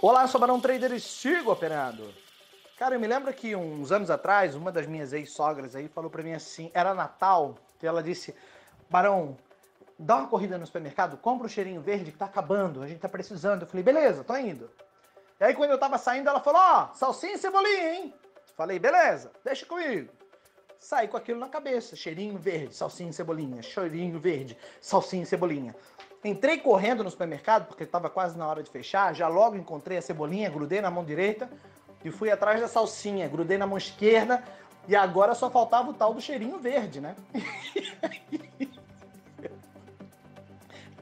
Olá, sou Barão Trader e sigo operando. Cara, eu me lembro que uns anos atrás, uma das minhas ex-sogras aí falou pra mim assim, era Natal, e ela disse, Barão, dá uma corrida no supermercado, compra o cheirinho verde que tá acabando, a gente tá precisando. Eu falei, beleza, tô indo. E aí quando eu tava saindo, ela falou, ó, oh, salsinha e cebolinha, hein? Falei, beleza, deixa comigo. Saí com aquilo na cabeça, cheirinho verde, salsinha e cebolinha, cheirinho verde, salsinha e cebolinha. Entrei correndo no supermercado, porque estava quase na hora de fechar, já logo encontrei a cebolinha, grudei na mão direita e fui atrás da salsinha, grudei na mão esquerda e agora só faltava o tal do cheirinho verde, né?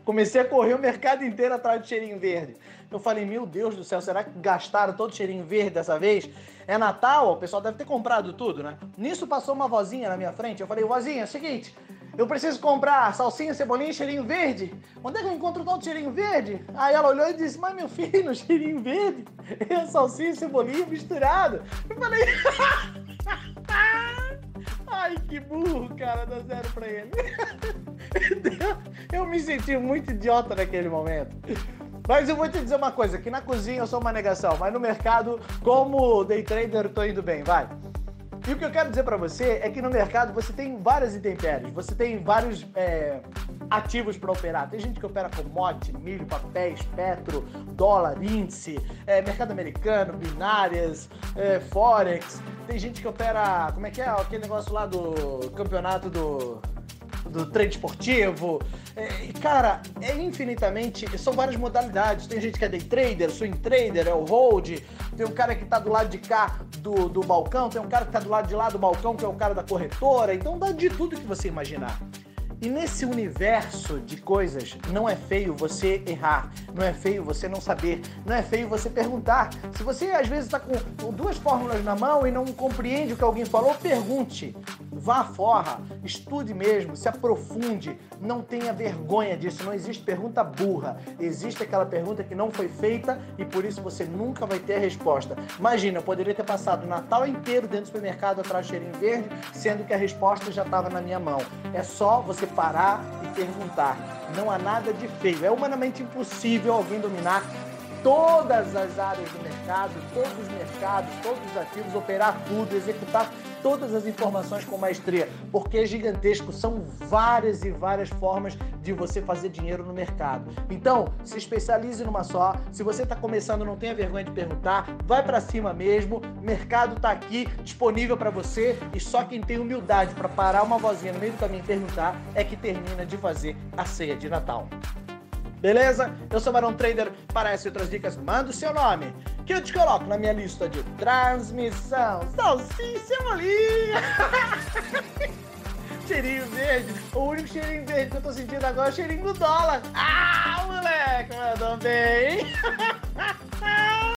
Comecei a correr o mercado inteiro atrás do cheirinho verde. Eu falei, meu Deus do céu, será que gastaram todo o cheirinho verde dessa vez? É Natal, o pessoal deve ter comprado tudo, né? Nisso passou uma vozinha na minha frente. Eu falei, vozinha, é o seguinte, eu preciso comprar salsinha, cebolinha e cheirinho verde. Onde é que eu encontro todo cheirinho verde? Aí ela olhou e disse, mas meu filho, cheirinho verde é salsinha e cebolinha misturado. Eu falei, ai que burro, cara, dá zero pra ele. Eu me senti muito idiota naquele momento. Mas eu vou te dizer uma coisa, que na cozinha eu sou uma negação, mas no mercado, como day trader, eu tô indo bem, vai. E o que eu quero dizer para você é que no mercado você tem várias intempéries, você tem vários é, ativos para operar. Tem gente que opera commodity, milho, papéis, petro, dólar, índice, é, mercado americano, binárias, é, forex. Tem gente que opera, como é que é aquele negócio lá do campeonato do do trade esportivo. É, cara, é infinitamente. São várias modalidades. Tem gente que é day trader, swing trader, é o hold. Tem um cara que tá do lado de cá do, do balcão, tem um cara que tá do lado de lá do balcão, que é o cara da corretora. Então dá de tudo que você imaginar. E nesse universo de coisas, não é feio você errar, não é feio você não saber, não é feio você perguntar. Se você às vezes está com duas fórmulas na mão e não compreende o que alguém falou, pergunte. Vá fora, estude mesmo, se aprofunde, não tenha vergonha disso. Não existe pergunta burra, existe aquela pergunta que não foi feita e por isso você nunca vai ter a resposta. Imagina, eu poderia ter passado o Natal inteiro dentro do supermercado atrás de cheirinho verde, sendo que a resposta já estava na minha mão. É só você parar e perguntar. Não há nada de feio. É humanamente impossível alguém dominar todas as áreas do mercado, todos os mercados, todos os ativos, operar tudo, executar todas as informações com maestria, porque é gigantesco, são várias e várias formas de você fazer dinheiro no mercado. Então, se especialize numa só. Se você está começando, não tenha vergonha de perguntar, vai para cima mesmo. O mercado está aqui disponível para você e só quem tem humildade para parar uma vozinha no meio do caminho e perguntar é que termina de fazer a ceia de Natal. Beleza? Eu sou Barão Trader. Para essas e outras dicas, manda o seu nome, que eu te coloco na minha lista de transmissão. Salsicha molinha! cheirinho verde. O único cheirinho verde que eu tô sentindo agora é o cheirinho do dólar. Ah, moleque, mandou bem.